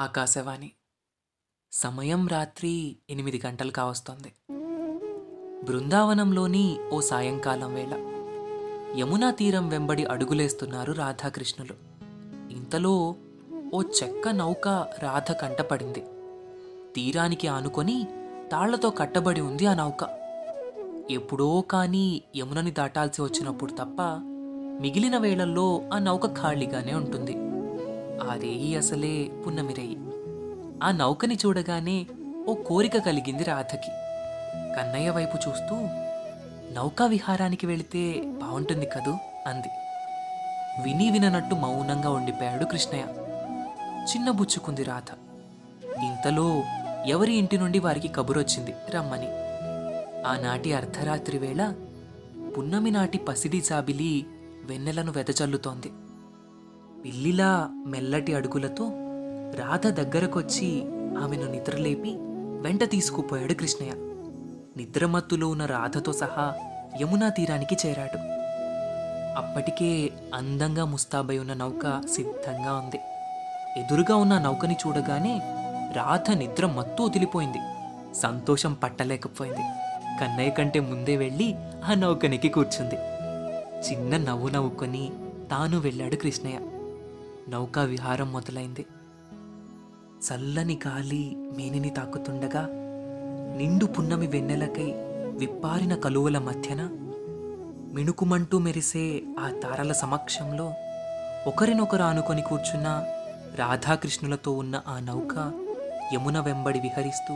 ఆకాశవాణి. సమయం రాత్రి ఎనిమిది గంటలు కావస్తోంది. బృందావనంలోని ఓ సాయంకాలం వేళ. యమునా తీరం వెంబడి అడుగులేస్తున్నారు రాధాకృష్ణులు. ఇంతలో ఓ చెక్క నౌక రాధ కంటపడింది తీరానికి ఆనుకొని తాళ్ళతో కట్టబడి ఉంది ఆ నౌక. ఎప్పుడో కానీ యమునని దాటాల్సి వచ్చినప్పుడు తప్ప మిగిలిన వేళల్లో ఆ నౌక ఖాళీగానే ఉంటుంది. ఆ అసలే పున్నమిరేయి ఆ నౌకని చూడగానే ఓ కోరిక కలిగింది రాధకి. కన్నయ్య వైపు చూస్తూ నౌకా విహారానికి వెళితే బాగుంటుంది కదూ? అంది. విని విననట్టు మౌనంగా ఉండిపోయాడు కృష్ణయ్య. చిన్నబుచ్చుకుంది రాధ. ఇంతలో ఎవరి ఇంటి నుండి వారికి కబురొచ్చింది రమ్మని. ఆనాటి అర్ధరాత్రి వేళ పున్నమి నాటి పసిడి జాబిలి వెన్నెలను వెదజల్లుతోంది. పిల్లిలా మెల్లటి అడుగులతో రాధ దగ్గరకొచ్చి ఆమెను నిద్రలేపి వెంట తీసుకుపోయాడు కృష్ణయ్య. నిద్రమత్తులో ఉన్న రాధతో సహా యమునా తీరానికి చేరాడు. అప్పటికే అందంగా ముస్తాబై ఉన్న నౌక సిద్ధంగా ఉంది. ఎదురుగా ఉన్న నౌకని చూడగానే రాధ నిద్ర మత్తు వదిలిపోయింది. సంతోషం పట్టలేకపోయింది. కన్నయ్య కంటే ముందే వెళ్ళి ఆ నౌకనికి కూర్చుంది. చిన్న నవ్వు నవ్వుకొని తాను వెళ్ళాడు కృష్ణయ్య. నౌకా విహారం మొదలైంది. చల్లని గాలి మేనిని తాకుతుండగా నిండు పున్నమి వెన్నెలకై విప్పారిన కలువల మధ్యన మిణుకుమంటూ మెరిసే ఆ తారల సమక్షంలో ఒకరినొకరు ఆనుకొని కూర్చున్న రాధాకృష్ణులతో ఉన్న ఆ నౌక యమున వెంబడి విహరిస్తూ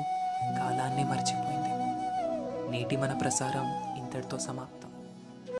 కాలాన్ని మర్చిపోయింది. నేటి మన ప్రసారం ఇంతటితో సమాప్తం.